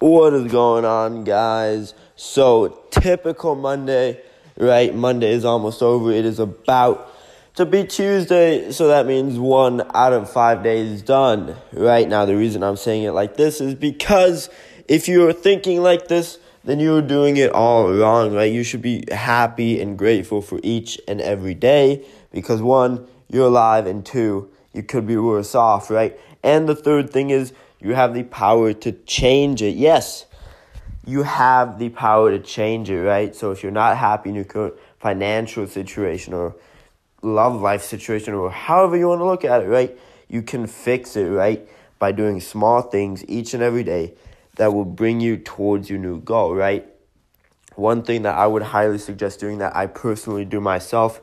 What is going on, guys? So, typical Monday, right? Monday is almost over. It is about to be Tuesday, so that means one out of five days done, right? Now, the reason I'm saying it like this is because if you're thinking like this, then you're doing it all wrong, right? You should be happy and grateful for each and every day because one, you're alive, and two, you could be worse off, right? And the third thing is, you have the power to change it. Yes, you have the power to change it, right? So if you're not happy in your current financial situation or love life situation or however you want to look at it, right? You can fix it, right? By doing small things each and every day that will bring you towards your new goal, right? One thing that I would highly suggest doing that I personally do myself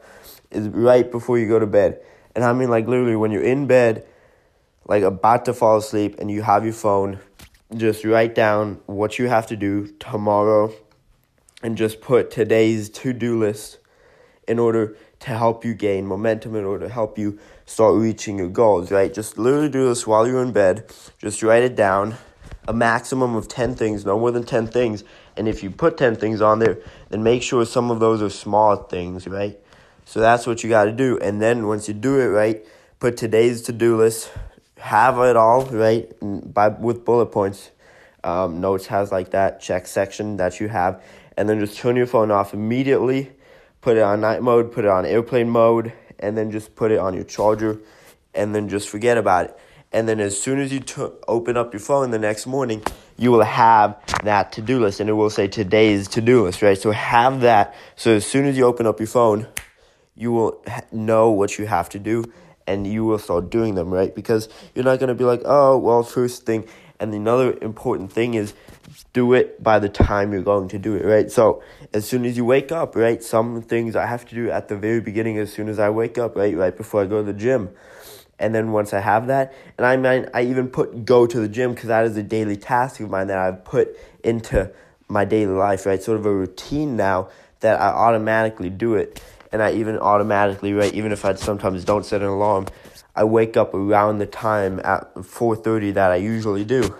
is right before you go to bed. And I mean, like, literally, when you're in bed, like about to fall asleep and you have your phone, just write down what you have to do tomorrow and just put today's to do list in order to help you gain momentum, in order to help you start reaching your goals, right? Just literally do this while you're in bed. Just write it down, a maximum of 10 things, no more than 10 things. And if you put 10 things on there, then make sure some of those are small things, right? So that's what you got to do. And then once you do it right, put today's to do list, have it all right by with bullet points. Um, notes has like that check section that you have, and then just turn your phone off immediately. Put it on night mode, put it on airplane mode, and then just put it on your charger, and then just forget about it. And then as soon as you t- open up your phone the next morning, you will have that to do list, and it will say today's to do list, right? So have that. So as soon as you open up your phone, you will know what you have to do and you will start doing them, right? Because you're not going to be like, oh, well, first thing. And another important thing is do it by the time you're going to do it, right? So as soon as you wake up, right? Some things I have to do at the very beginning as soon as I wake up, right? Right before I go to the gym. And then once I have that, and I mean, I even put go to the gym because that is a daily task of mine that I've put into my daily life, right? Sort of a routine now that I automatically do it and I even automatically, right, even if I sometimes don't set an alarm, I wake up around the time at 4:30 that I usually do.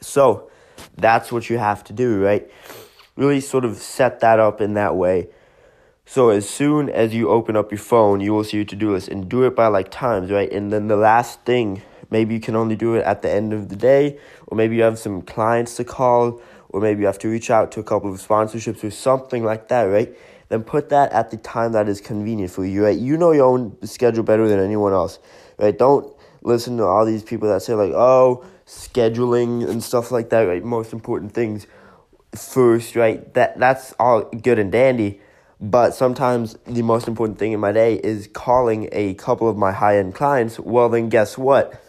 So, that's what you have to do, right? Really sort of set that up in that way. So as soon as you open up your phone, you will see your to-do list and do it by like times, right? And then the last thing, maybe you can only do it at the end of the day, or maybe you have some clients to call, or maybe you have to reach out to a couple of sponsorships or something like that, right? Then put that at the time that is convenient for you, right? You know your own schedule better than anyone else, right? Don't listen to all these people that say, like, oh, scheduling and stuff like that, right? Most important things first, right? That That's all good and dandy. But sometimes the most important thing in my day is calling a couple of my high end clients. Well, then guess what?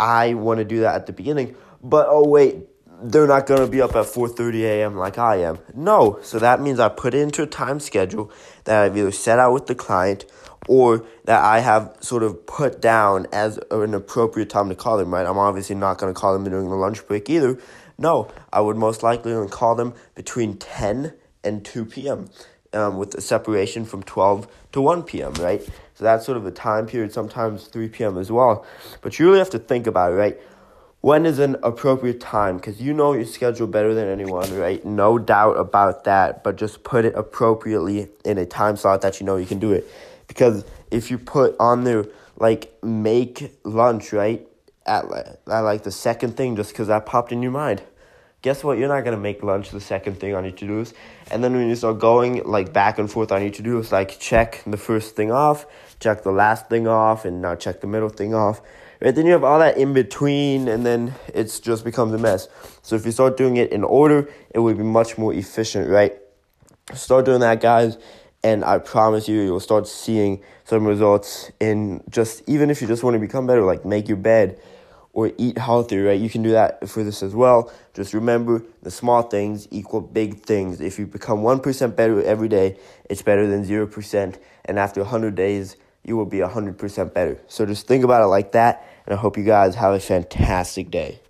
I want to do that at the beginning. But oh, wait, they're not going to be up at 4:30 a.m. like I am. No, so that means I put into a time schedule that I've either set out with the client or that I have sort of put down as an appropriate time to call them, right? I'm obviously not going to call them during the lunch break either. No, I would most likely call them between 10 and 2 p.m. Um, with a separation from 12 to 1 p.m., right? So that's sort of a time period, sometimes 3 p.m. as well. But you really have to think about it, right? When is an appropriate time? Because you know your schedule better than anyone, right? No doubt about that. But just put it appropriately in a time slot that you know you can do it. Because if you put on there, like, make lunch, right? At, at like the second thing, just because that popped in your mind. Guess what? You're not gonna make lunch the second thing on your to do list. And then when you start going like back and forth on your to do list, like check the first thing off, check the last thing off, and now check the middle thing off right? Then you have all that in between, and then it just becomes a mess. So if you start doing it in order, it would be much more efficient, right? Start doing that, guys, and I promise you, you'll start seeing some results in just even if you just want to become better, like make your bed or eat healthy, right? You can do that for this as well. Just remember the small things equal big things. If you become 1% better every day, it's better than 0%. And after 100 days, you will be 100% better. So just think about it like that, and I hope you guys have a fantastic day.